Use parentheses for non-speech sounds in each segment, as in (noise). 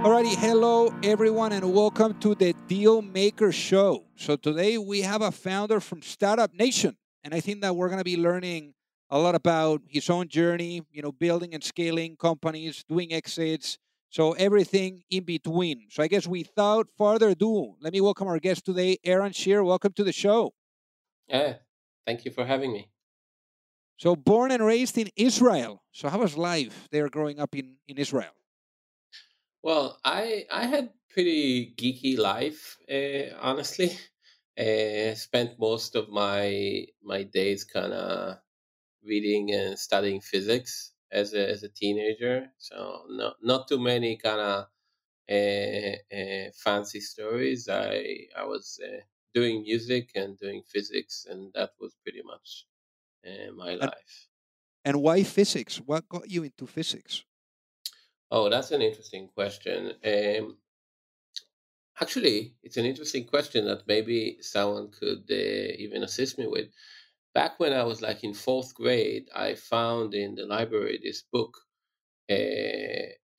Alrighty, hello everyone, and welcome to the Deal Maker Show. So today we have a founder from Startup Nation, and I think that we're going to be learning a lot about his own journey, you know, building and scaling companies, doing exits, so everything in between. So I guess without further ado, let me welcome our guest today, Eran Shir. Welcome to the show. Yeah, thank you for having me. So born and raised in Israel. So how was life there growing up in, in Israel? Well, I I had pretty geeky life, uh, honestly. (laughs) Uh, spent most of my my days kind of reading and studying physics as a as a teenager. So not not too many kind of uh, uh, fancy stories. I I was uh, doing music and doing physics, and that was pretty much uh, my And, life. and why physics? What got you into physics? Oh, that's an interesting question. Um, actually, it's an interesting question that maybe someone could uh, even assist me with. Back when I was like in fourth grade, I found in the library this book uh,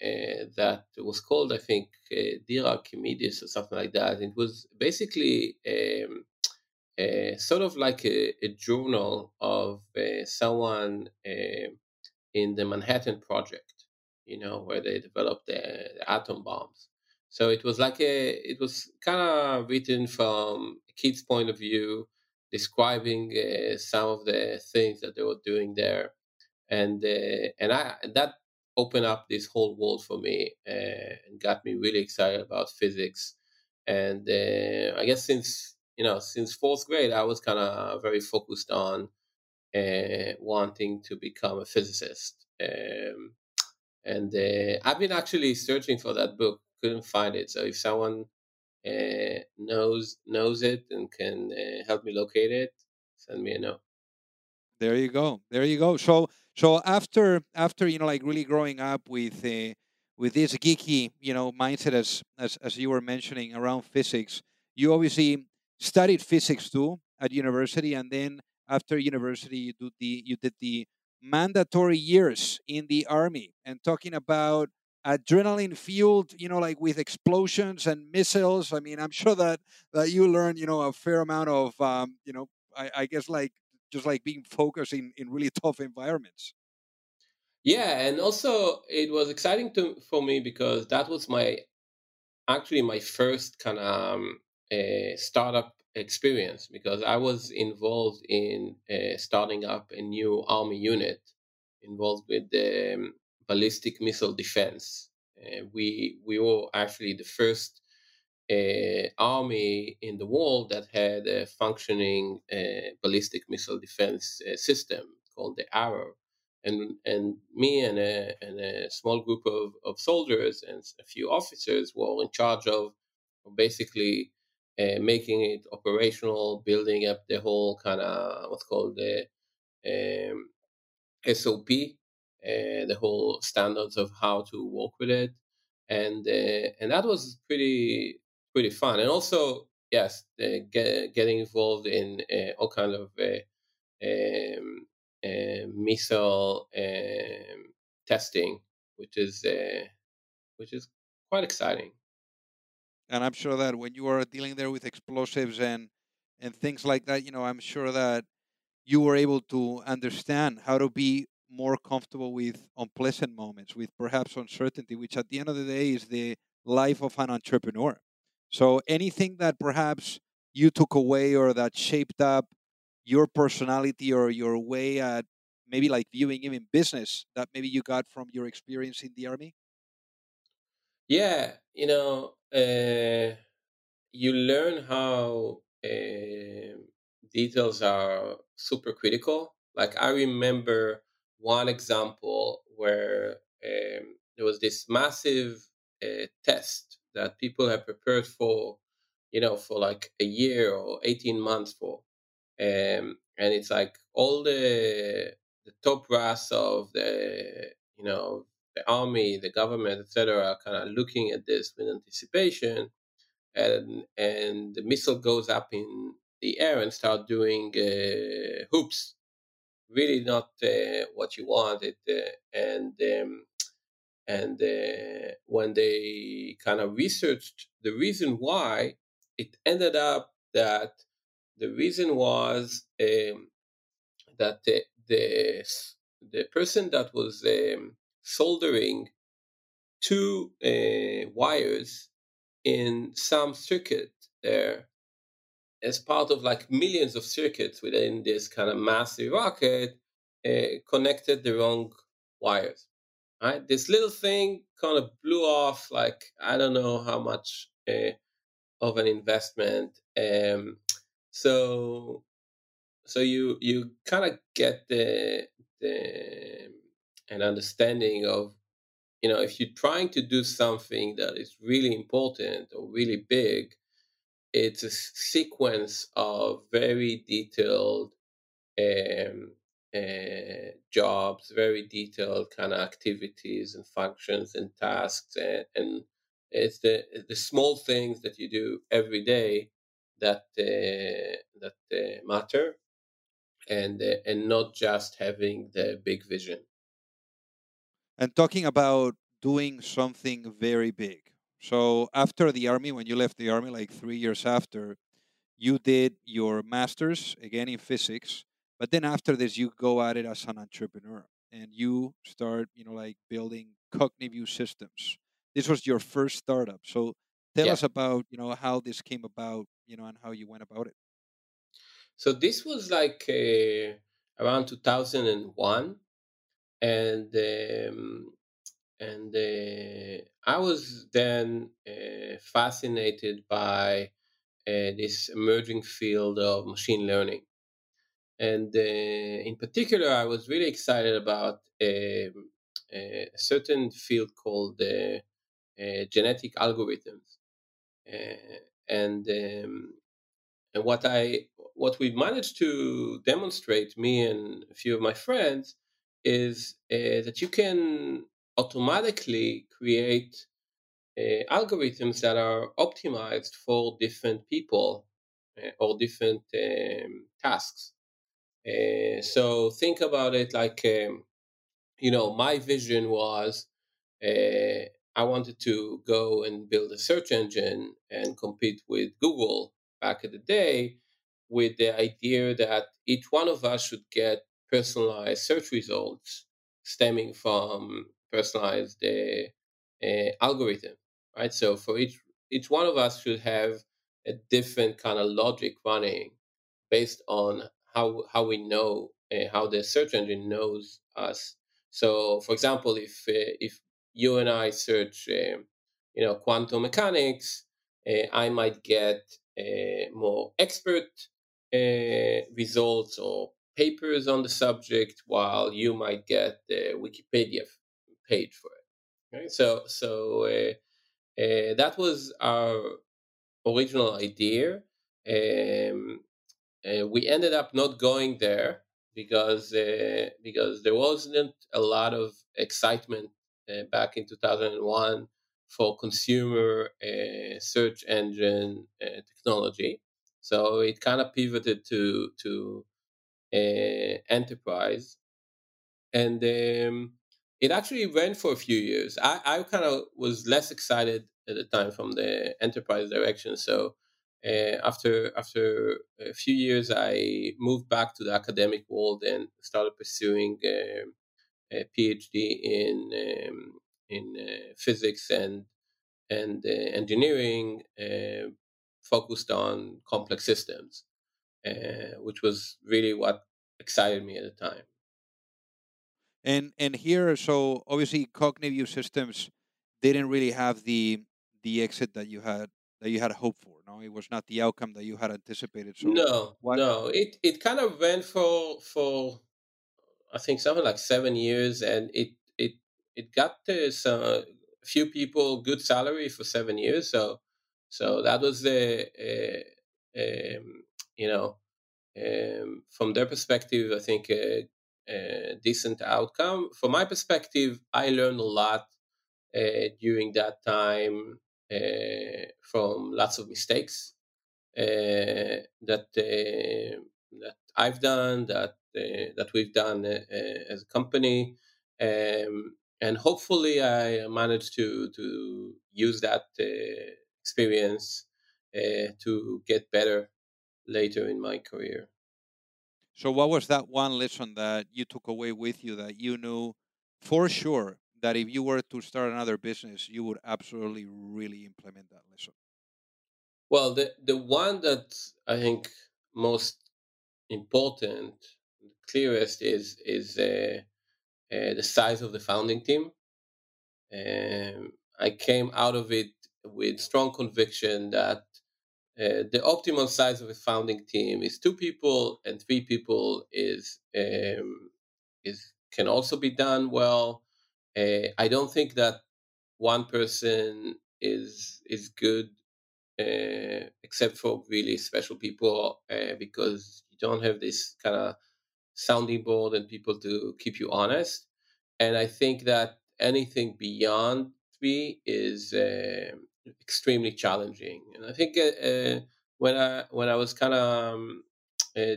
uh, that was called, I think, uh, Archimedes or something like that. It was basically um, uh, sort of like a, a journal of uh, someone uh, in the Manhattan Project you know, where they developed the, the atom bombs. So it was like a, it was kind of written from a kid's point of view, describing uh, some of the things that they were doing there, and uh, and I that opened up this whole world for me uh, and got me really excited about physics. And uh, I guess since you know since fourth grade, I was kind of very focused on uh, wanting to become a physicist. Um, and uh, I've been actually searching for that book, couldn't find it. So if someone uh, knows knows it and can uh, help me locate it, send me a note. There you go. There you go. So so after after you know like really growing up with uh, with this geeky you know mindset as as as you were mentioning around physics, you obviously studied physics too at university, and then after university you do the you did the mandatory years in the army and talking about adrenaline fueled you know like with explosions and missiles. I mean i'm (laughs) sure that that you learn you know a fair amount of um, you know I, I guess like just like being focused in in really (laughs) tough environments. Yeah, and also it was exciting to for me because that was my actually my first kind of um, uh, startup experience because I was involved in uh, starting up a new army unit involved with the um, ballistic missile defense. Uh, we we were actually the first uh, army in the world that had a functioning uh, ballistic missile defense uh, system called the Arrow. And and me and a, and a small group of, of soldiers and a few officers were in charge of basically uh, making it operational, building up the whole kind of what's called the um, SOP, uh, the whole standards of how to work with it, and uh, and that was pretty pretty fun. And also, yes, get, getting involved in uh, all kind of uh, um, missile um, testing, which is which is quite exciting. And I'm sure that when you are dealing there with explosives and and things like that, you know, I'm sure that you were able to understand how to be more comfortable with unpleasant moments, with perhaps uncertainty, which at the end of the day is the life of an entrepreneur. So anything that perhaps you took away or that shaped up your personality or your way at maybe like viewing even business that maybe you got from your experience in the army? Yeah, you know, uh, you learn how uh, details are super critical. Like I remember one example where um, there was this massive uh, test that people have prepared for, you know, for like a year or 18 months for. Um, and it's like all the the top brass of the, you know, the army, the government, etc., kind of looking at this with anticipation, and and the missile goes up in the air and start doing uh, hoops. Really not uh, what you wanted, uh, and um, and uh, when they kind of researched the reason why, it ended up that the reason was um, that the, the, the person that was um, soldering two uh, wires in some circuit there as part of like millions of circuits within this kind of massive rocket uh, connected the wrong wires right? This little thing kind of blew off like I don't know how much uh, of an investment. Um, so so you you kind of get the the an understanding of you know if you're trying to do something that is really important or really big it's a sequence of very detailed um, uh, jobs, very detailed kind of activities and functions and tasks, and, and it's the the small things that you do every day that uh, that uh, matter, and and not just having the big vision. And talking about doing something very big. So after the army, when you left the army, like three years after, you did your master's again in physics but then after this, you go at it as an entrepreneur and you start, you know, like building CogniView systems. This was your first startup. So tell yeah. us about, you know, how this came about, you know, and how you went about it. So this was like uh, around 2001. And um, and uh, I was then uh, fascinated by uh, this emerging field of machine learning. And uh, in particular, I was really excited about a, um, a certain field called uh, uh, genetic algorithms. And um, and what I what we managed to demonstrate, me and a few of my friends, is uh, that you can automatically create uh, algorithms that are optimized for different people or different um, tasks. Uh, so think about it like, um, you know, my vision was uh, I wanted to go and build a search engine and compete with Google back in the day with the idea that each one of us should get personalized search results stemming from personalized uh, uh, algorithm, right? So for each each one of us should have a different kind of logic running based on how how we know uh, how the search engine knows us. So, for example, if uh, if you and I search, uh, you know, quantum mechanics, I might get more expert results or papers on the subject, while you might get the Wikipedia page for it. Right? So, so that was our original idea. Um, uh, we ended up not going there because uh, because there wasn't a lot of excitement uh, back in 2001 for consumer uh, search engine uh, technology. So it kind of pivoted to to uh, enterprise, and um, it actually went for a few years. I, I kind of was less excited at the time from the enterprise direction. So uh, after after a few years, I moved back to the academic world and started pursuing uh, a PhD in um, in uh, physics and and uh, engineering, focused on complex systems, uh, which was really what excited me at the time. And and here, so obviously, cognitive systems didn't really have the the exit that you had that you had hoped for. No, it was not the outcome that you had anticipated. So no, what? no, it it kind of went for for I think something like seven years, and it it it got to some a few people good salary for seven years. So so that was the uh, um, you know um, from their perspective, I think a, a, decent outcome. From my perspective, I learned a lot uh, during that time uh, from lots of mistakes uh, that uh, that I've done, that that we've done as a company, um, and hopefully I managed to to use that experience to get better later in my career. So, what was that one lesson that you took away with you that you knew for sure that if you were to start another business, you would absolutely really implement that lesson? Well, the the one that I think most important, clearest is is uh, uh, the size of the founding team. Um, I came out of it with strong conviction that uh, the optimal size of a founding team is two people, and three people is um, is can also be done well. Uh, I don't think that one person is is good, uh, except for really special people, uh, because you don't have this kind of sounding board and people to keep you honest. And I think that anything beyond three is um, extremely challenging. And I think uh, uh, when I when I was kind of um,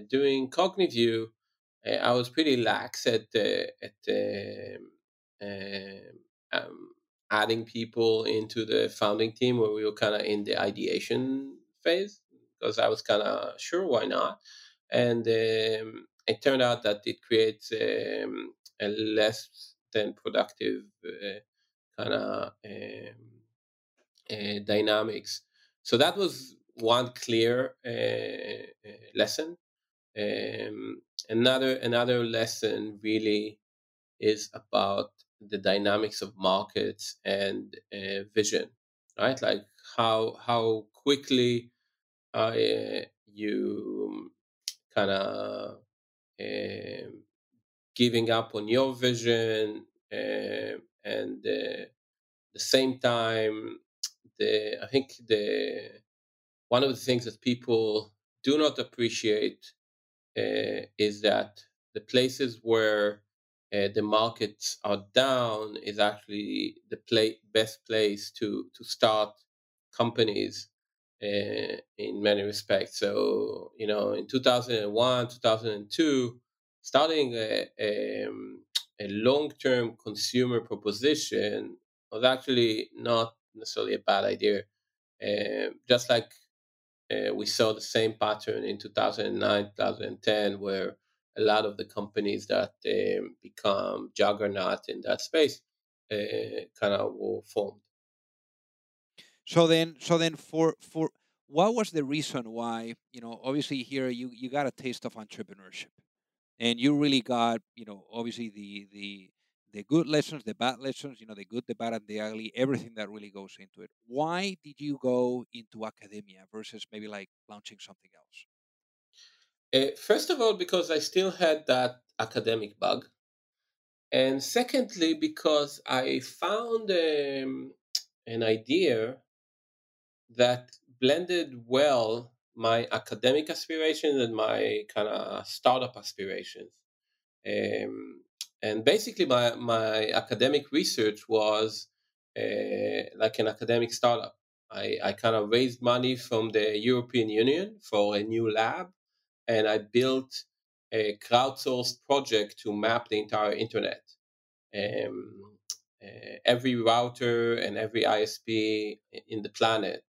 doing Cognivue, I was pretty lax at at um, um, um, adding people into the founding team where we were kind of in the ideation phase because I was kind of sure why not, and um, it turned out that it creates um, a less than productive uh, kind of uh, dynamics. So that was one clear uh, uh lesson. Um, another another lesson really is about the dynamics of markets and uh, vision, right? Like how how quickly uh, you kind of uh, giving up on your vision, uh, and uh, the same time, the I think the one of the things that people do not appreciate uh, is that the places where uh, the markets are down is actually the play, best place to to start companies uh, in many respects. So you know, in 2001, 2002, starting a, a, um, a long-term consumer proposition was actually not necessarily a bad idea. Uh, just like uh, we saw the same pattern in 2009, 2010, where a lot of the companies that um, become juggernaut in that space uh, kind of were formed. So then, so then, for for what was the reason why you know? Obviously, here you you got a taste of entrepreneurship, and you really got you know obviously the the the good lessons, the bad lessons, you know, the good, the bad, and the ugly, everything that really goes into it. Why did you go into academia versus maybe like launching something else? Uh, first of all, because I still had that academic bug. And secondly, because I found um, an idea that blended well my academic aspirations and my kind of startup aspirations. Um, and basically, my, my academic research was uh, like an academic startup. I, I kind of raised money from the European Union for a new lab and I built a crowdsourced project to map the entire internet. um, uh, every router and every ISP in the planet.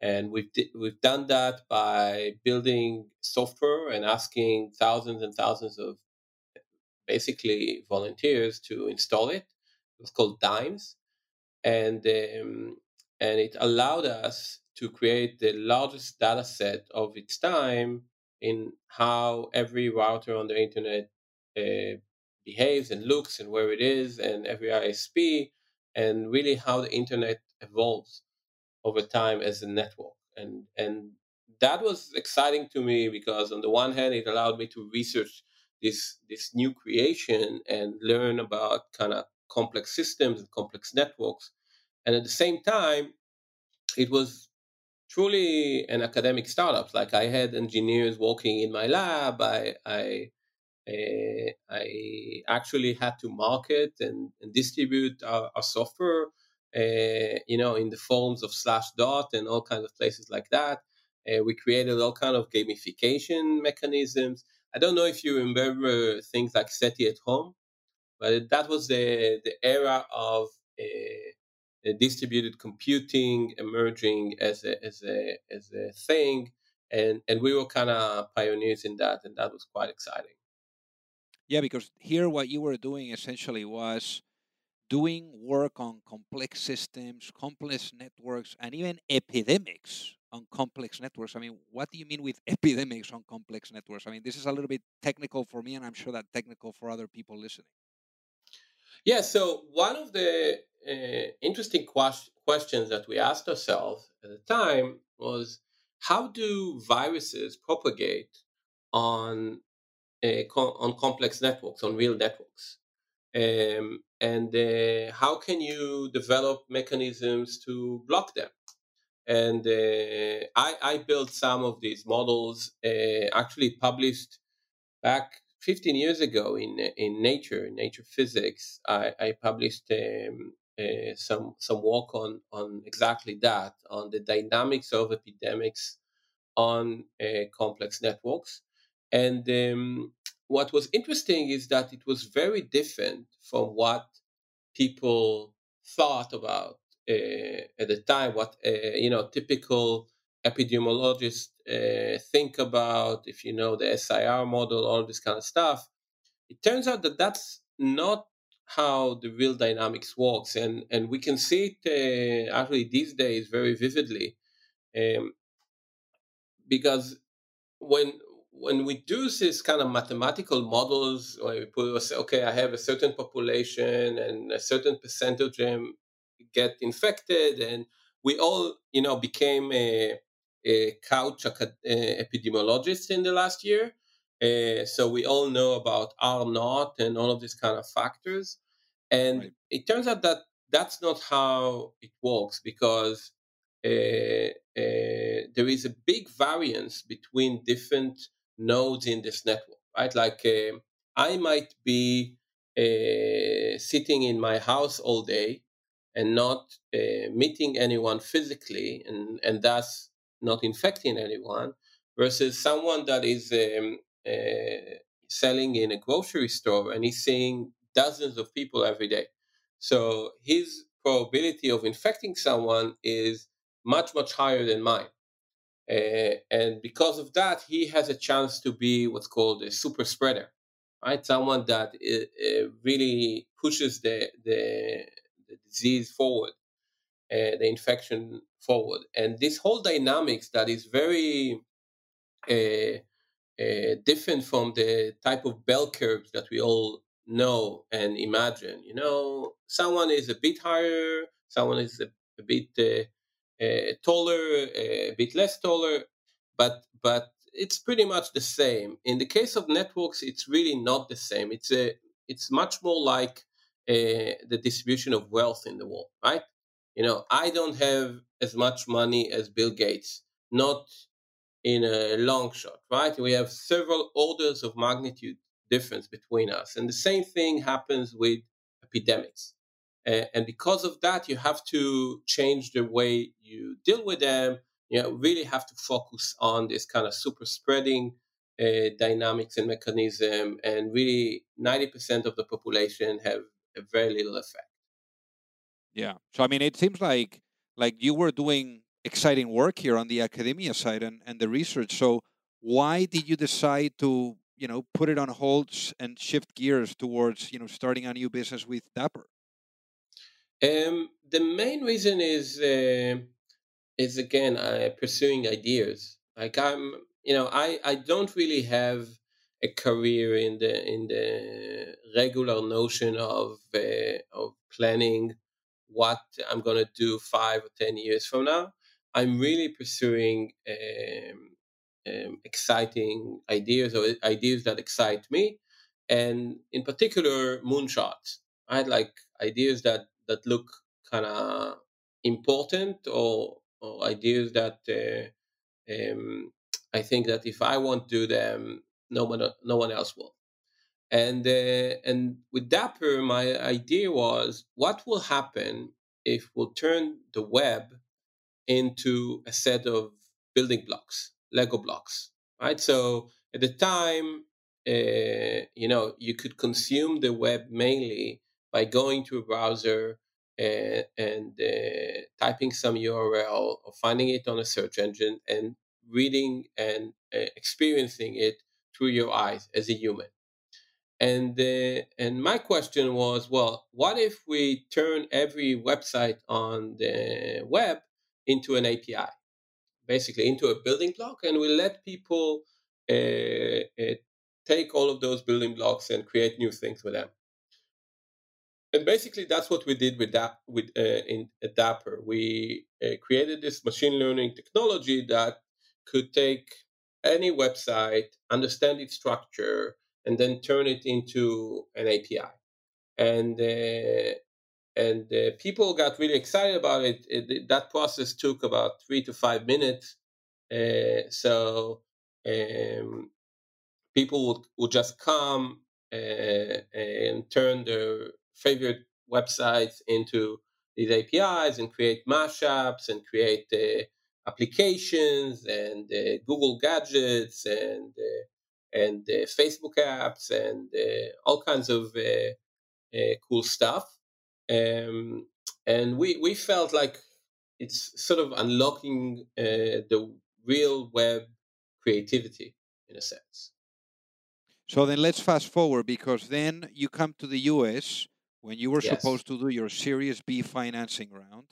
And we've, di- we've done that by building software and asking thousands and thousands of basically volunteers to install it. It was called Dimes. And, um, and it allowed us to create the largest data set of its time in how every router on the internet uh, behaves and looks and where it is and every ISP and really how the internet evolves over time as a network. And and that was exciting to me because on the one hand it allowed me to research this this new creation and learn about kind of complex systems and complex networks. And at the same time, it was truly an academic startup. Like I had engineers working in my lab. I I uh, I actually had to market and, and distribute our, our software, uh, you know, in the forms of slash dot and all kinds of places like that. Uh, we created all kind of gamification mechanisms. I don't know if you remember things like SETI at home, but that was the the era of uh, distributed computing emerging as a as a as a thing, and and we were kind of pioneers in that, and that was quite exciting. Yeah, because here what you were doing essentially was doing work on complex systems, complex networks, and even epidemics on complex networks. I mean, what do you mean with (laughs) epidemics on complex networks? I mean, this is a little bit technical for me, and I'm sure that technical for other people listening. Yeah, so one of the uh, interesting quas- questions that we asked ourselves at the time was how do viruses propagate on uh, on complex networks, on real networks. Um, and uh, how can you develop mechanisms to block them? And uh, I, I, built some of these models, uh, actually published back 15 years ago in in Nature, Nature Physics. I, I published um, uh, some some work on on exactly that, on the dynamics of epidemics on uh, complex networks. And um, what was interesting is that it was very different from what people thought about at the time, what uh, you know typical epidemiologists uh, think about. If you know the SIR model, all this kind of stuff, it turns out that that's not how the real dynamics works, and and we can see it uh, actually these days very vividly, um, because when when we do this kind of mathematical models, where we put, okay, I have a certain population and a certain percentage get infected, and we all, you know, became a, a couch epidemiologist in the last year. Uh, so we all know about R naught and all of these kind of factors. And right. it turns out that that's not how it works because uh, uh, there is a big variance between different nodes in this network, right? Like uh, I might be uh, sitting in my house all day and not uh, meeting anyone physically, and and thus not infecting anyone, versus someone that is um, uh, selling in a grocery store and he's seeing dozens of people every day. So his probability of infecting someone is much much higher than mine. Uh, and because of that, he has a chance to be what's called a super spreader, right? Someone that uh, really pushes the, the disease forward, uh, the infection forward. And this whole dynamics that is very uh, uh, different from the type of bell curves that we all know and imagine. You know, someone is a bit higher, someone is a, a bit uh, taller, a bit less taller, but but it's pretty much the same. In the case of networks, it's really not the same. It's a it's much more like uh, the distribution of wealth in the world, right? You know, I don't have as much money as Bill Gates, not in a long shot, right? We have several orders of magnitude difference between us, and the same thing happens with epidemics. Uh, and because of that, you have to change the way you deal with them. You know, really have to focus on this kind of super spreading uh, dynamics and mechanism. And really, 90% of the population have very little effect. Yeah. So I mean, it seems like like you were doing exciting work here on the academia side and, and the research. So why did you decide to you know put it on hold and shift gears towards you know starting a new business with Dapper? Um, the main reason is uh, is again uh, pursuing ideas. Like I'm, you know, I I don't really have a career in the in the regular notion of uh, of planning what I'm gonna do five or ten years from now. I'm really pursuing um, um, exciting ideas or ideas that excite me, and in particular moonshots. I like ideas that that look kind of important or, or ideas that uh, um, I think that if I won't do them, no one no one else will. And uh, and with Dapper, my idea was what will happen if we'll turn the web into a set of building blocks, Lego blocks, right? So at the time, uh, you know, you could consume the web mainly by going to a browser and, and uh, typing some URL or finding it on a search engine and reading and uh, experiencing it through your eyes as a human. And uh, and my question was, well, what if we turn every website on the web into an API, basically into a building block, and we let people uh, uh, take all of those building blocks and create new things with them. And basically, that's what we did with that with uh, in Dapper. We uh, created this machine learning technology that could take any website, understand its structure, and then turn it into an API. And uh, and uh, people got really excited about it. it. That process took about three to five minutes. Uh, so um, people would, would just come uh, and turn their favorite websites into these APIs and create mashups and create uh, applications and uh, Google gadgets and uh, and uh, Facebook apps and uh, all kinds of uh, cool stuff. Um, and we we felt like it's sort of unlocking the real web creativity in a sense. So then let's fast forward because then you come to the US when you were yes. supposed to do your Series B financing round,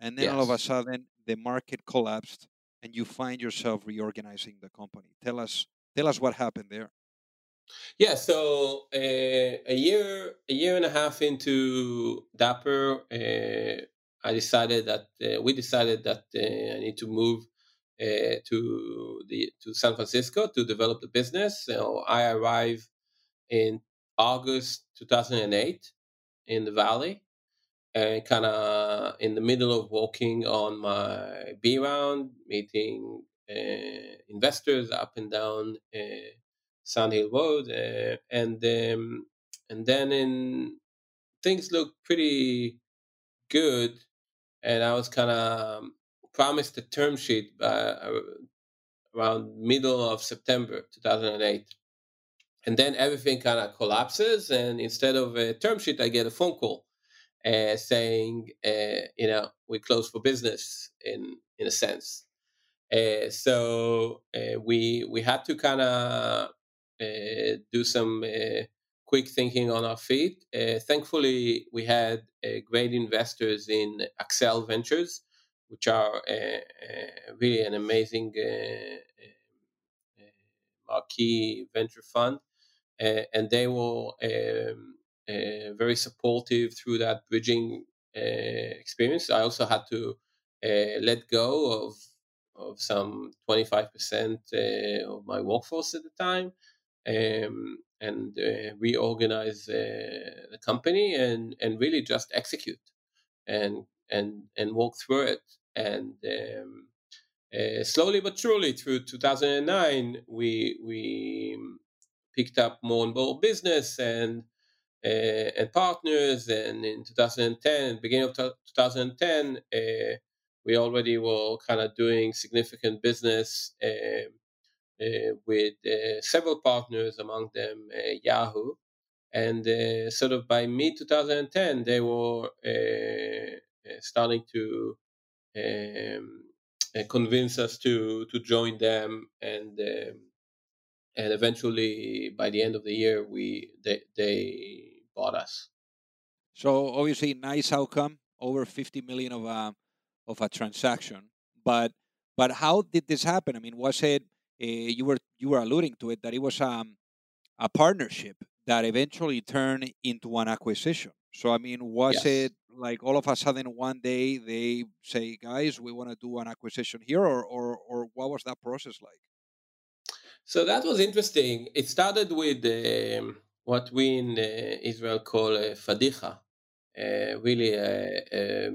and then yes. all of a sudden the market collapsed and you find yourself reorganizing the company. Tell us tell us what happened there. Yeah, so uh, a year a year and a half into Dapper, uh, I decided that uh, we decided that I need to move to the to San Francisco to develop the business. So I arrived in August 2008 in the valley and kind of in the middle of walking on my B round, meeting uh, investors up and down uh, Sand Hill Road, uh, and um, and then in things looked pretty good, and I was kind of um, promised a term sheet by, uh, around middle of September 2008. And then everything kind of collapses, and instead of a term sheet, I get a phone call uh, saying, uh, you know, we close for business in in a sense. Uh, so we we had to kind of uh, do some uh, quick thinking on our feet. thankfully, we had great investors in Accel Ventures, which are really an amazing marquee venture fund and they were um, very supportive through that bridging uh, experience. I also had to let go of of some 25% of my workforce at the time um, and uh, reorganize uh, the company and, and really just execute and and and walk through it. And um, uh, slowly but surely through 2009, we we picked up more and more business and uh, and partners. And in 2010, beginning of 2010, uh, we already were kind of doing significant business uh with several partners, among them Yahoo. and sort of by mid 2010 they were starting to um, convince us to to join them and um, and eventually by the end of the year we they, they bought us. So obviously nice outcome over 50 million of a of a transaction but but how did this happen? I mean was it uh, you were you were alluding to it that it was um, a partnership that eventually turned into an acquisition. So i mean was yes. it like all of a sudden one day they say guys we want to do an acquisition here or, or or what was that process like? So that was interesting. It started with um, what we in uh, israel call a fadicha uh, really a, a,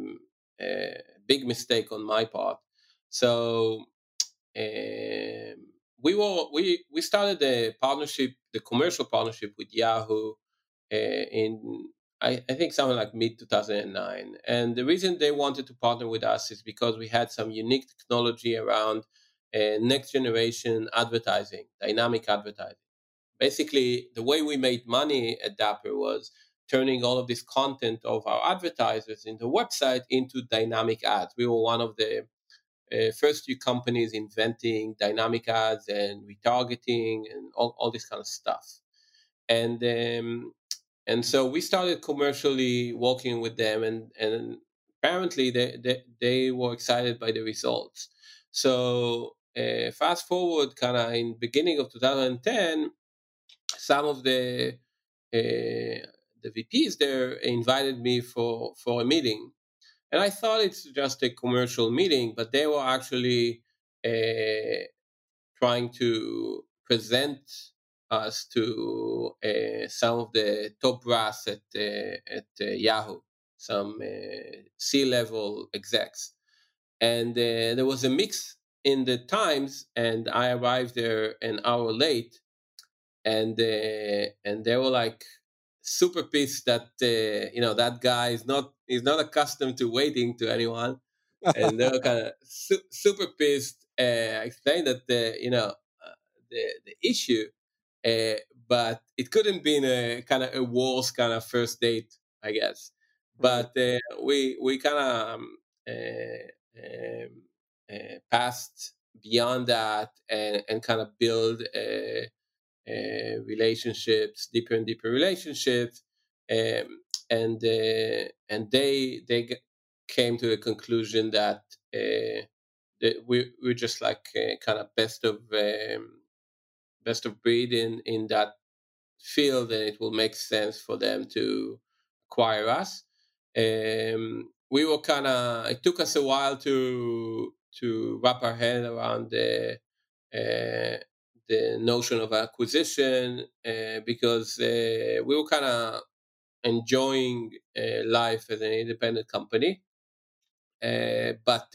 a, big mistake on my part so we were we we started the partnership the commercial partnership with yahoo uh, in I, I think something like mid 2009. And the reason they wanted to partner with us is because we had some unique technology around uh, next generation advertising, dynamic advertising. Basically, the way we made money at Dapper was turning all of this content of our advertisers in the website into dynamic ads. We were one of the uh, first few companies inventing dynamic ads and retargeting and all, all this kind of stuff. And um, and so we started commercially working with them and and apparently they they, they were excited by the results so uh, fast forward kind of in beginning of 2010 some of the uh, the vps there invited me for for a meeting. And i thought it's just a commercial meeting but they were actually uh, trying to present us to uh, some of the top brass at uh, at Yahoo, some C-level execs, and there was a mix in the times, and I arrived there an hour late, and and they were like super pissed that uh, you know that guy is not is not accustomed to waiting to anyone, and they were kind of su- super pissed. Uh, I explained that the you know uh, the the issue uh, but it couldn't be a kind of a worse kind of first date, I guess. But uh, we we kind of um, uh, um, passed beyond that and, and kind of build relationships, deeper and deeper relationships, um, and and they they came to the conclusion that that we we're just like uh, kind of best of um, best of breed in in that field, and it will make sense for them to acquire us. Um, we were kind of. It took us a while to to wrap our head around the uh, the notion of acquisition uh, because uh, we were kind of enjoying uh, life as an independent company, but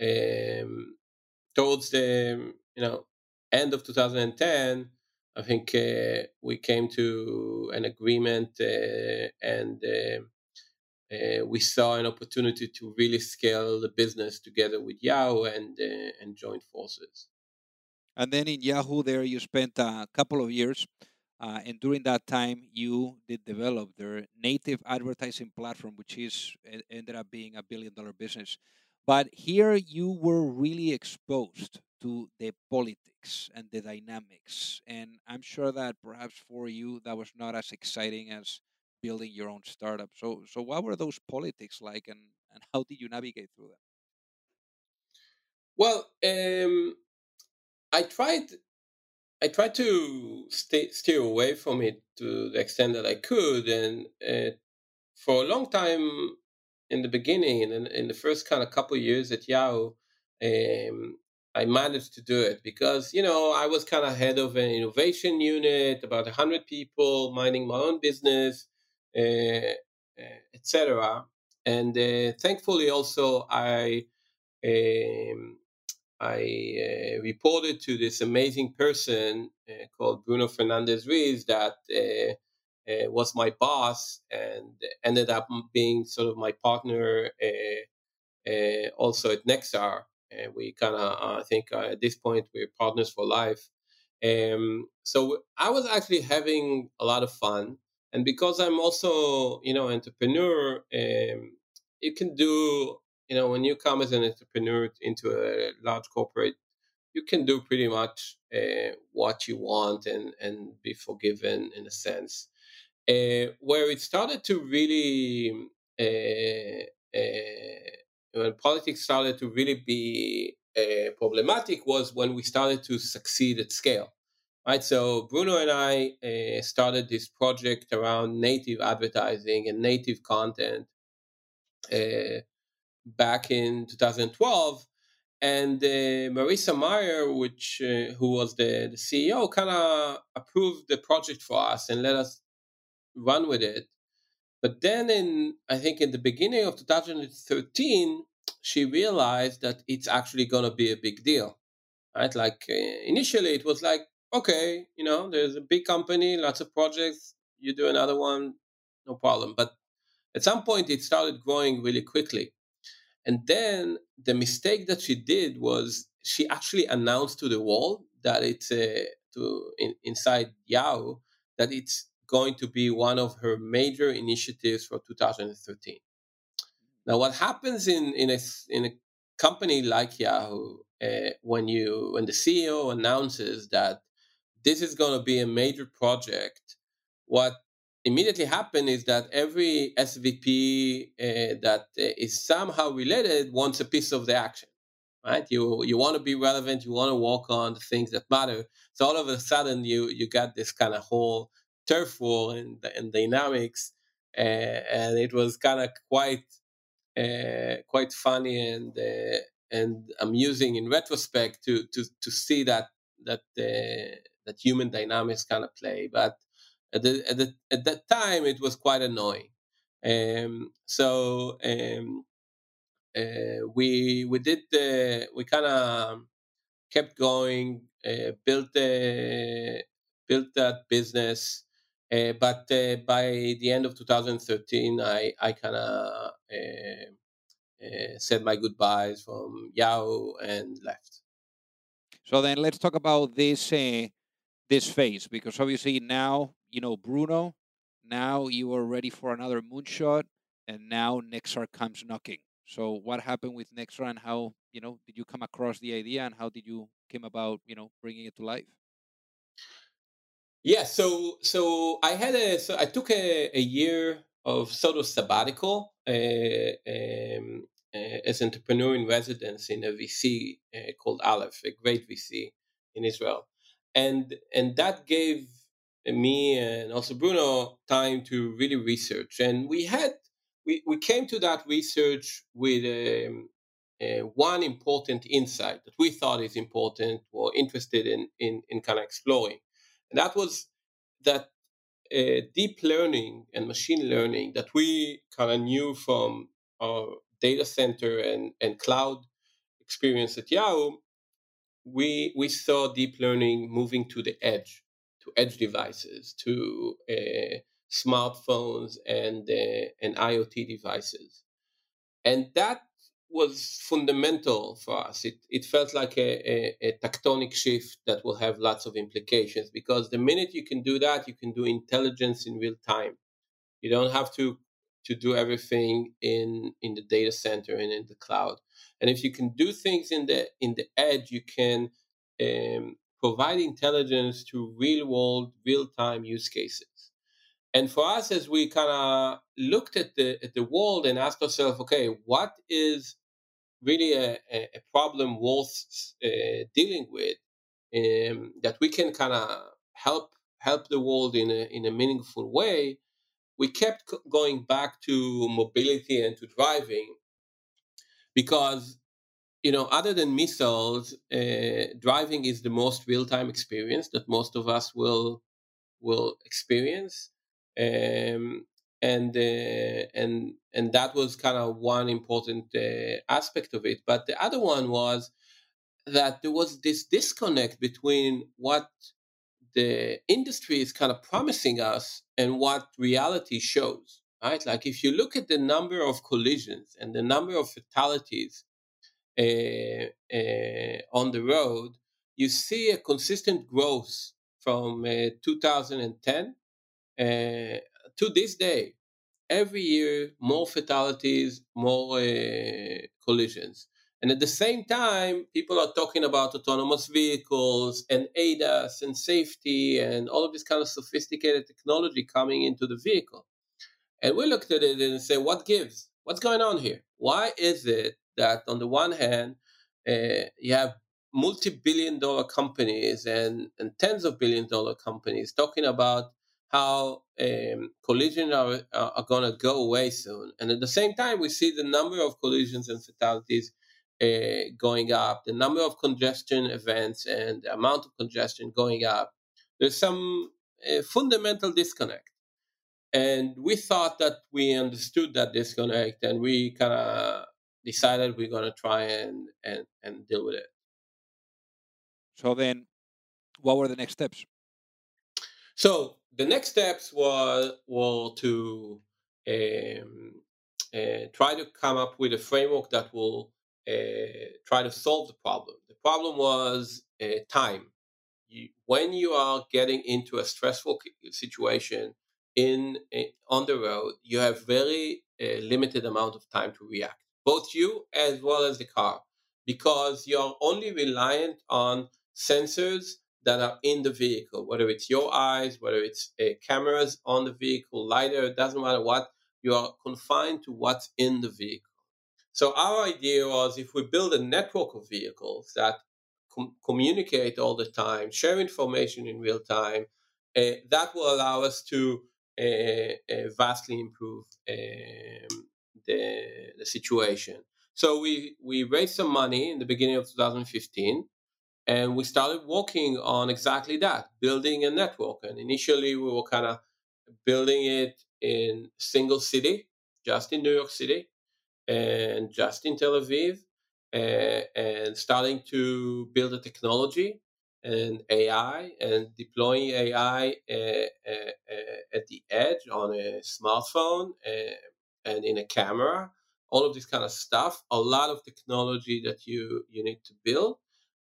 um, towards the you know end of 2010, I think uh, we came to an agreement uh, and uh, we saw an opportunity to really scale the business together with Yahoo and and join forces. And then in Yahoo, there you spent a couple of years, uh, and during that time, you did develop their native advertising platform, which is ended up being a billion dollar business. But here, you were really exposed to the politics and the dynamics. And I'm sure that perhaps for you that was not as exciting as building your own startup. So so what were those politics like and, and how did you navigate through them? Well, um, I tried I tried to stay steer away from it to the extent that I could, and uh, for a long time in the beginning, in, in the first kind of couple of years at Yahoo, um, I managed to do it because you know I was kind of head of an innovation unit, about hundred people, minding my own business, uh, eh, eh, etc. And uh, thankfully, also I um, I uh, reported to this amazing person called Bruno Fernandez Ruiz that was my boss and ended up being sort of my partner also at Nexar. And we kind of, uh, I think uh, at this point, we're partners for life. Um, so I was actually having a lot of fun, and because I'm also you know entrepreneur, um, you can do you know when you come as an entrepreneur into a large corporate, you can do pretty much uh, what you want and and be forgiven in a sense. Uh, where it started to really uh, uh, when politics started to really be problematic was when we started to succeed at scale right so bruno and i started this project around native advertising and native content uh, back in 2012 and uh, Marissa Mayer, which uh, who was the, the CEO, kind of approved the project for us and let us run with it. But then, in I think in the beginning of 2013, she realized that it's actually going to be a big deal, right? Like uh, initially, it was like, okay, you know, there's a big company, lots of projects, you do another one, no problem. But at some point, it started growing really quickly. And then the mistake that she did was she actually announced to the world that it's uh, to in, inside Yahoo that it's going to be one of her major initiatives for 2013. Now, what happens in in a in a company like Yahoo uh, when you when the CEO announces that this is going to be a major project, what immediately happens is that every SVP uh, that uh, is somehow related wants a piece of the action, right? You you want to be relevant, you want to walk on the things that matter. So all of a sudden, you you got this kind of whole turf war and, and dynamics, uh, and it was kind of quite uh, quite funny and uh, and amusing in retrospect to to to see that that uh, that human dynamics kind of play, but at the, at, the, at that time it was quite annoying. Um, so um, uh, we we did the we kind of kept going, uh, built the built that business, uh, but uh, by the end of 2013, I, I kind of uh, uh, said my goodbyes from Yahoo and left. So then let's talk about this uh, this phase because obviously now you know Bruno, now you are ready for another moonshot, and now Nexar comes knocking. So what happened with Nexar and how you know did you come across the idea and how did you came about you know bringing it to life? Yeah, so so I had a so I took a, a year of sort of sabbatical uh, um, uh, as entrepreneur in residence in a VC uh, called Aleph, a great VC in Israel, and and that gave me and also Bruno time to really research, and we had we, we came to that research with um, uh, one important insight that we thought is important or interested in in, in kind of exploring. And that was that uh, deep learning and machine learning that we kind of knew from our data center and, and cloud experience at Yahoo, we, we saw deep learning moving to the edge, to edge devices, to uh, smartphones and, uh, and IoT devices. And that was fundamental for us. It, it felt like a, a, a, tectonic shift that will have lots of implications because the minute you can do that, you can do intelligence in real time. You don't have to to do everything in in the data center and in the cloud. And if you can do things in the in the edge, you can um, provide intelligence to real world, real time use cases. And for us, as we kind of looked at the at the world and asked ourselves, okay, what is really a, a problem worth uh, dealing with um, that we can kind of help help the world in a in a meaningful way? We kept going back to mobility and to driving because you know other than missiles uh, driving is the most real-time experience that most of us will will experience um, and uh, and and that was kind of one important uh, aspect of it. But the other one was that there was this disconnect between what the industry is kind of promising us and what reality shows. Right, like if you look at the number of collisions and the number of fatalities on the road, you see a consistent growth from uh, 2010 uh, to this day. Every year, more fatalities, more collisions. And at the same time, people are talking about autonomous vehicles and ADAS and safety and all of this kind of sophisticated technology coming into the vehicle. And we looked at it and say, what gives? What's going on here? Why is it that on the one hand, uh, you have multi-billion dollar companies and, and tens of billion dollar companies talking about how um, collisions are, are going to go away soon. And at the same time, we see the number of collisions and fatalities uh, going up, the number of congestion events and the amount of congestion going up. There's some uh, fundamental disconnect. And we thought that we understood that disconnect and we kind of decided we're going to try and, and, and deal with it. So then, what were the next steps? So the next steps were, were to um, uh, try to come up with a framework that will uh, try to solve the problem. The problem was uh, time. You, when you are getting into a stressful situation in uh, on the road, you have very uh, limited amount of time to react, both you as well as the car, because you are only reliant on sensors that are in the vehicle, whether it's your eyes, whether it's uh, cameras on the vehicle, lidar, it doesn't matter what, you are confined to what's in the vehicle. So our idea was if we build a network of vehicles that com- communicate all the time, share information in real time, uh, that will allow us to uh, uh, vastly improve um, the, the situation. So we, we raised some money in the beginning of 2015 and we started working on exactly that, building a network. And initially we were kind of building it in single city, just in New York City and just in Tel Aviv, uh, and starting to build a technology and AI and deploying AI uh, uh, at the edge on a smartphone and in a camera. All of this kind of stuff. A lot of technology that you you need to build,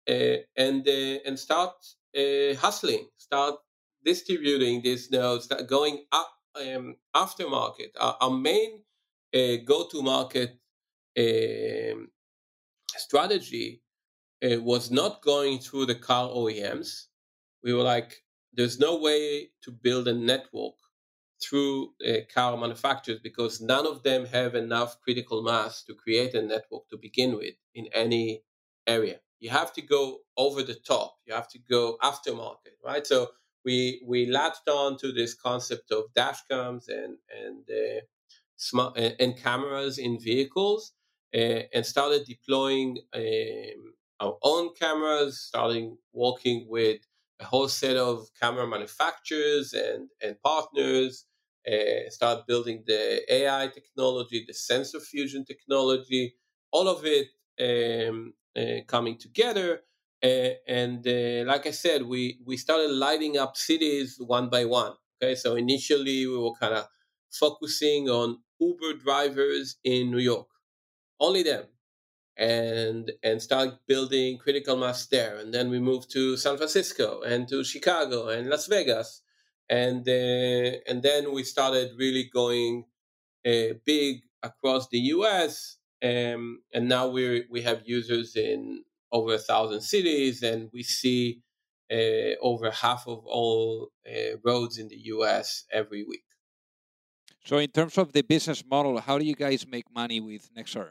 and and start hustling. Start distributing these nodes. Start going up um, aftermarket. Our, our main a go-to-market um, strategy uh, was not going through the car OEMs. We were like, there's no way to build a network through uh, car manufacturers because none of them have enough critical mass to create a network to begin with in any area. You have to go over the top. You have to go aftermarket, right? So we we latched on to this concept of dashcams and and uh, smart and cameras in vehicles uh, and started deploying um, our own cameras, starting working with a whole set of camera manufacturers and, and partners, uh, start building the AI technology, the sensor fusion technology, all of it um, uh, coming together. Uh, and like I said, we, we started lighting up cities one by one. Okay, so initially we were kind of focusing on Uber drivers in New York, only them, and and start building critical mass there. And then we moved to San Francisco and to Chicago and Las Vegas, and uh, and then we started really going uh, big across the U.S. Um, and now we we have users in over a thousand cities, and we see uh, over half of all uh, roads in the U.S. every week. So, in terms of the business model, how do you guys make money with Nexar?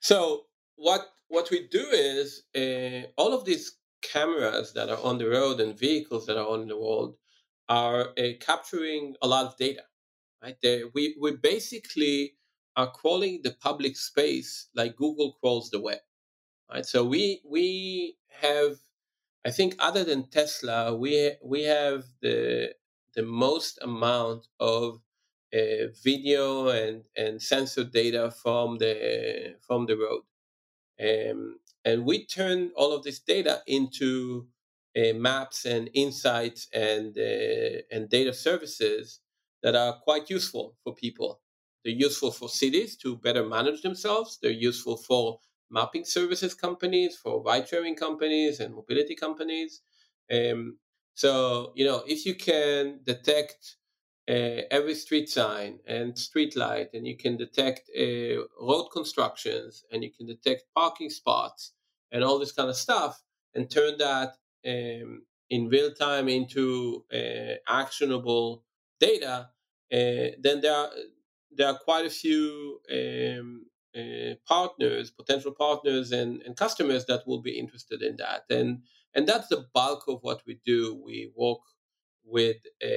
So, what what we do is uh, all of these cameras that are on the road and vehicles that are on the road are uh, capturing a lot of data. Right? They, we we basically are crawling the public space like Google crawls the web. Right? So we we have, I think, other than Tesla, we we have the the most amount of uh, video and, and sensor data from the from the road. Um, and we turn all of this data into maps and insights and uh, and data services that are quite useful for people. They're useful for cities to better manage themselves. They're useful for mapping services companies, for ride sharing companies, and mobility companies. Um, so, you know, if you can detect uh, every street sign and street light, and you can detect uh, road constructions, and you can detect parking spots, and all this kind of stuff, and turn that um, in real time into uh, actionable data, uh, then there are there are quite a few um, uh, partners, potential partners, and, and customers that will be interested in that. And and that's the bulk of what we do. We work with uh,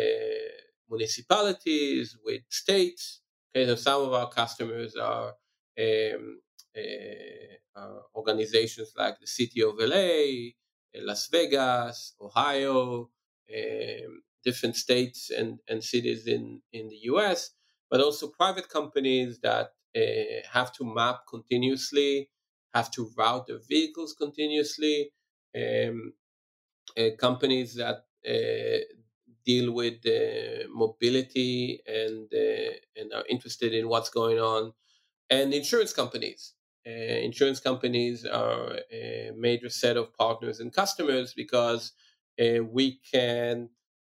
municipalities, with states. Okay, so some of our customers are, um, uh, are organizations like the City of LA, Las Vegas, Ohio, um, different states and, and cities in, in the US, but also private companies that uh, have to map continuously, have to route their vehicles continuously, um, uh, companies that uh, deal with mobility and and are interested in what's going on, and insurance companies. Uh, insurance companies are a major set of partners and customers because uh, we can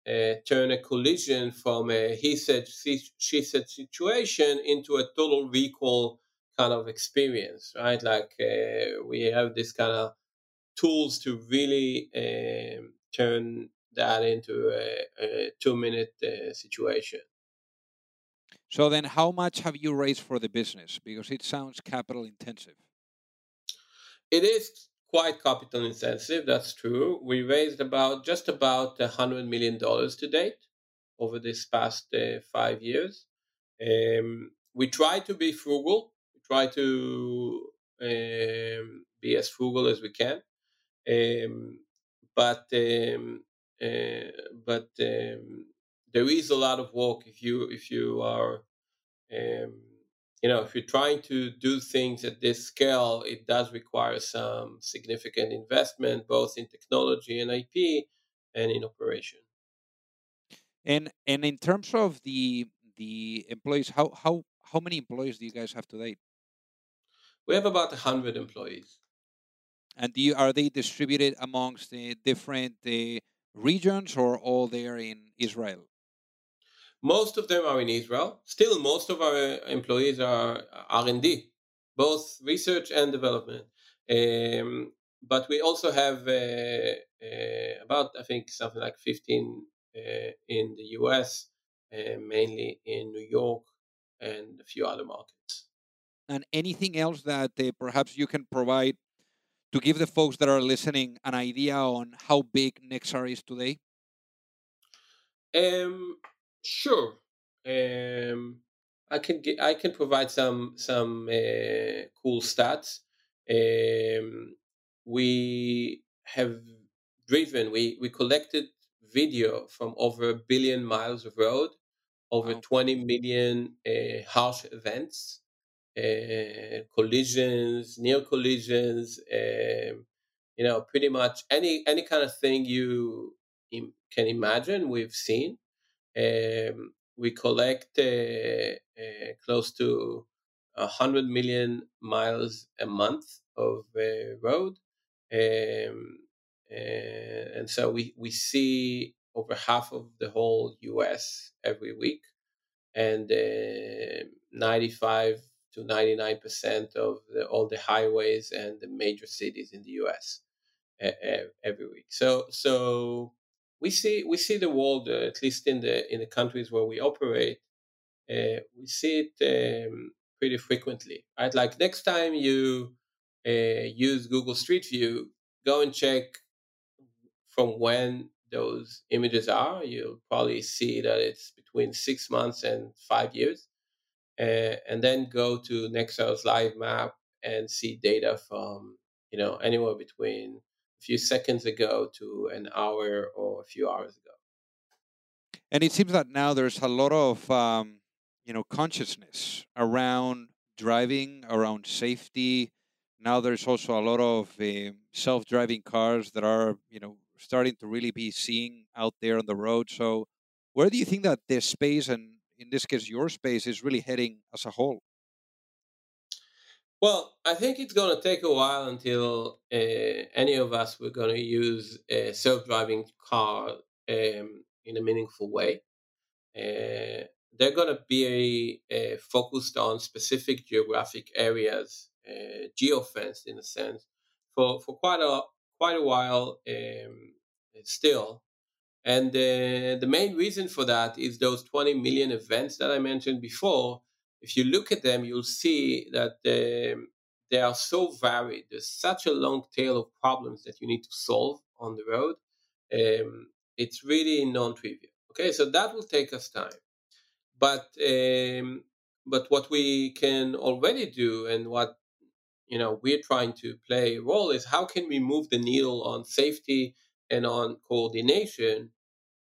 uh, turn a collision from a he said she said situation into a total recall kind of experience right? Like we have this kind of tools to really turn that into a, a two minute situation so then how much have you raised for the business because it sounds capital intensive it is quite capital intensive. That's true. We raised about just about a hundred million dollars to date over this past uh, five years. Um, we try to be frugal. We try to um, be as frugal as we can. Um, but um, uh, but um, there is a lot of work if you if you are um, you know, if you're trying to do things at this scale, it does require some significant investment, both in technology and IP and in operation. And and in terms of the the employees, how how how many employees do you guys have today? We have about hundred employees. And do you, are they distributed amongst the different uh, regions or all there in Israel? Most of them are in Israel. Still, most of our employees are R and D, both research and development. Um, but we also have uh, uh, about, I think, something like 15 uh, in the US, uh, mainly in New York and a few other markets. And anything else that uh, perhaps you can provide to give the folks that are listening an idea on how big Nexar is today? Um, Sure. Um, I can get, I can provide some some uh, cool stats. Um, we have driven. We we collected video from over a billion miles of road, over wow. 20 million uh, harsh events, uh, collisions, near collisions. Um, you know, pretty much any any kind of thing you Im- can imagine, we've seen. Um, we collect uh, uh, close to 100 million miles a month of uh, road. Um, and so we, we see over half of the whole US every week. And 95 to 99% of the, all the highways and the major cities in the US every week. So, so we see we see the world uh, at least in the in the countries where we operate uh, we see it um, pretty frequently right? Like next time you uh, use google street view go and check from when those images are. You'll probably see that it's between six months and five years uh, and then go to nexar's live map and see data from you know anywhere between few seconds ago to an hour or a few hours ago. And it seems that now there's a lot of um, you know consciousness around driving, around safety. Now there's also a lot of uh, self-driving cars that are you know starting to really be seen out there on the road. So, where do you think that this space, and in this case your space, is really heading as a whole? Well, I think it's going to take a while until uh, any of us we're going to use a self-driving car um, in a meaningful way. Uh, they're going to be uh, focused on specific geographic areas, uh, geofenced in a sense, for, for quite a quite a while um, still. And the main reason for that is those 20 million events that I mentioned before. If you look at them, you'll see that um, they are so varied. There's such a long tail of problems that you need to solve on the road. Um, it's really non-trivial. Okay, so that will take us time. But um, but what we can already do, and what you know we're trying to play a role is how can we move the needle on safety and on coordination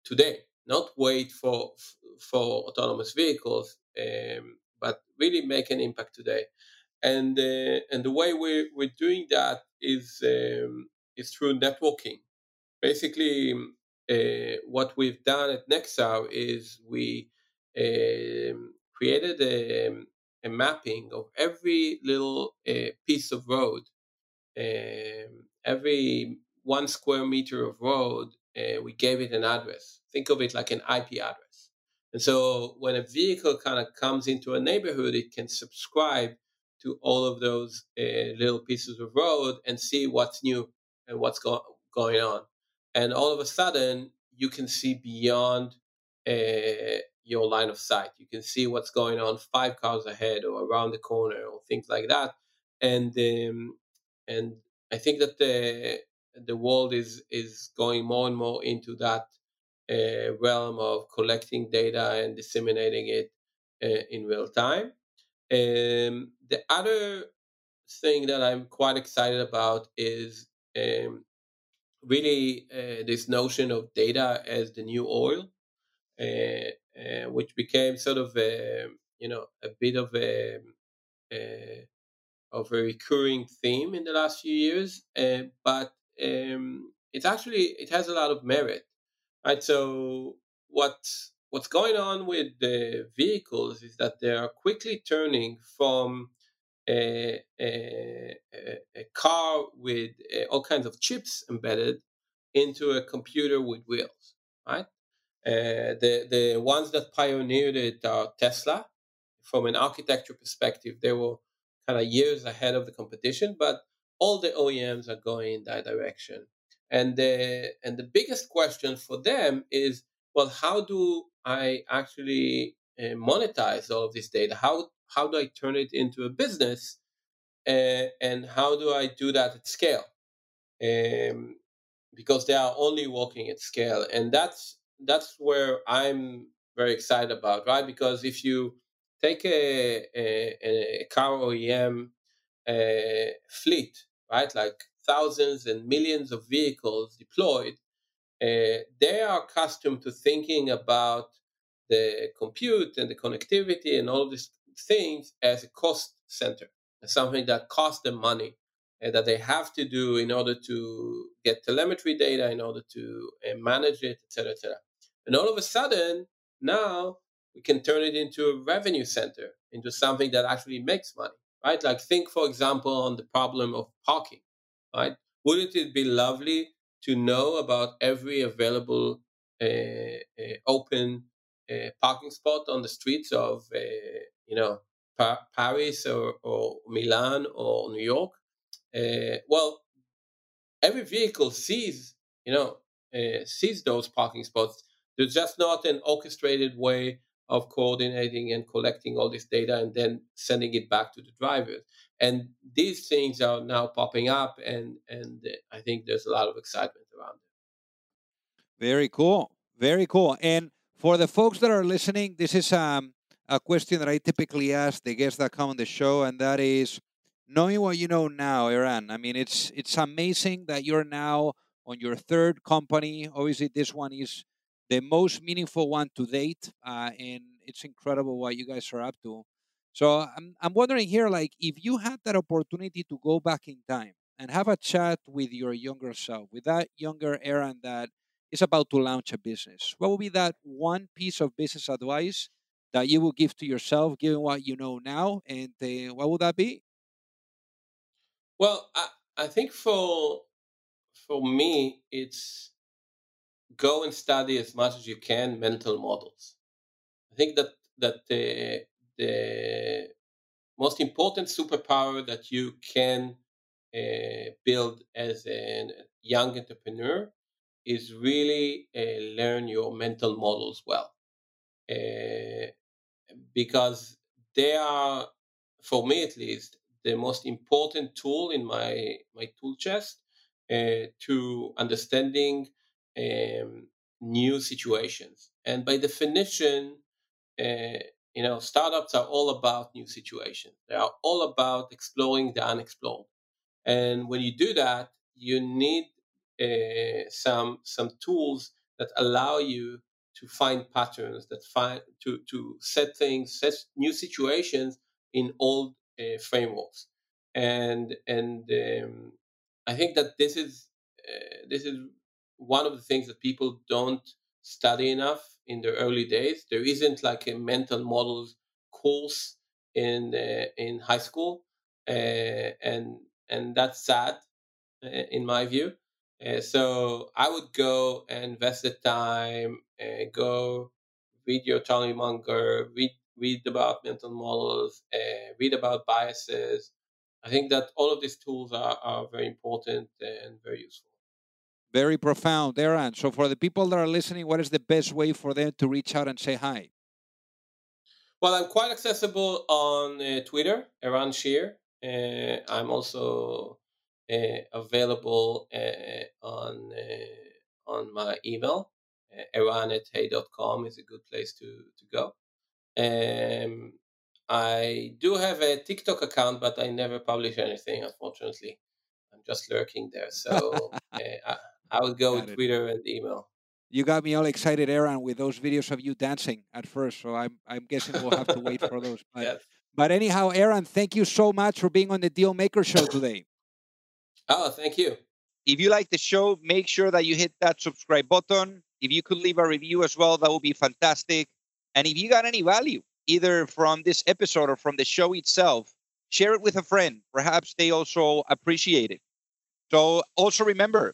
today, not wait for for autonomous vehicles, um, really make an impact today. And uh, and the way we're we're doing that is um, is through networking. Basically, uh, what we've done at Nexar is we um, created a, a, mapping of every little uh, piece of road, um, every one square meter of road, uh, we gave it an address. Think of it like an IP address. And so when a vehicle kind of comes into a neighborhood, it can subscribe to all of those uh, little pieces of road and see what's new and what's go- going on. And all of a sudden, you can see beyond uh, your line of sight. You can see what's going on five cars ahead or around the corner or things like that. And um, and I think that the the world is is going more and more into that uh, realm of collecting data and disseminating it uh, in real time. Um, the other thing that I'm quite excited about is um, really uh, this notion of data as the new oil, uh, uh, which became sort of a, you know a bit of a, a of a recurring theme in the last few years, uh, but um, it's actually it has a lot of merit, right? So what what's going on with the vehicles is that they are quickly turning from a, a, a car with uh, all kinds of chips embedded into a computer with wheels, right? Uh, the the ones that pioneered it are Tesla. From an architecture perspective, they were kind of years ahead of the competition, but all the OEMs are going in that direction. And the and the biggest question for them is, well, how do I actually uh, monetize all of this data? How how do I turn it into a business, uh, and how do I do that at scale? Um, because they are only working at scale, and that's that's where I'm very excited about, right? Because if you take a, a, a car OEM a fleet, right, like thousands and millions of vehicles deployed, uh, they are accustomed to thinking about the compute and the connectivity and all these things as a cost center, as something that costs them money and that they have to do in order to get telemetry data, in order to uh, manage it, etc., etc. And all of a sudden, now we can turn it into a revenue center, into something that actually makes money, right? Like think, for example, on the problem of parking, right? Wouldn't it be lovely to know about every available uh, uh, open uh, parking spot on the streets of, uh, you know, pa- Paris or, or, Milan or New York? Uh, well, every vehicle sees, you know, uh, sees those parking spots. There's just not an orchestrated way of coordinating and collecting all this data and then sending it back to the drivers. And these things are now popping up, and and I think there's a lot of excitement around it. Very cool, very cool. And for the folks that are listening, this is um, a question that I typically ask the guests that come on the show, and that is, knowing what you know now, Eran. I mean, it's it's amazing that you're now on your third company. Obviously, this one is the most meaningful one to date, uh, and it's incredible what you guys are up to. So I'm I'm wondering here, like, if you had that opportunity to go back in time and have a chat with your younger self, with that younger Eran that is about to launch a business, what would be that one piece of business advice that you would give to yourself, given what you know now, and uh, what would that be? Well, I, I think for for me, it's go and study as much as you can mental models. I think that that the the most important superpower that you can uh, build as a young entrepreneur is really uh, learn your mental models well uh, because they are for me at least the most important tool in my my tool chest to understanding um, new situations. And by definition uh, you know startups are all about new situations. They are all about exploring the unexplored. And when you do that you need uh, some some tools that allow you to find patterns that find to to set things set new situations in old uh, frameworks. And and um, i think that this is uh, this is one of the things that people don't study enough in the early days there isn't like a mental models course in uh, in high school uh, and and that's sad uh, in my view uh, so I would go and invest the time, uh, go read your Charlie Munger, read read about mental models, uh, read about biases. I think that all of these tools are, are very important and very useful. Very profound, Eran. So for the people that are listening, what is the best way for them to reach out and say hi? Well, I'm quite accessible on uh, Twitter, Eran Shir. Uh, I'm also uh, available uh, on uh, on my email. Eran at hey.com is a good place to, to go. Um, I do have a TikTok account, but I never publish anything, unfortunately. I'm just lurking there. So (laughs) uh, I, I, would go got with it. Twitter and email. You got me all excited, Eran, with those videos of you dancing at first. So I'm, I'm guessing we'll have to wait for (laughs) those. But, yes. but anyhow, Eran, thank you so much for being on the Deal Maker Show today. Oh, thank you. If you like the show, make sure that you hit that subscribe button. If you could leave a review as well, that would be fantastic. And if you got any value, either from this episode or from the show itself, share it with a friend. Perhaps they also appreciate it. So also remember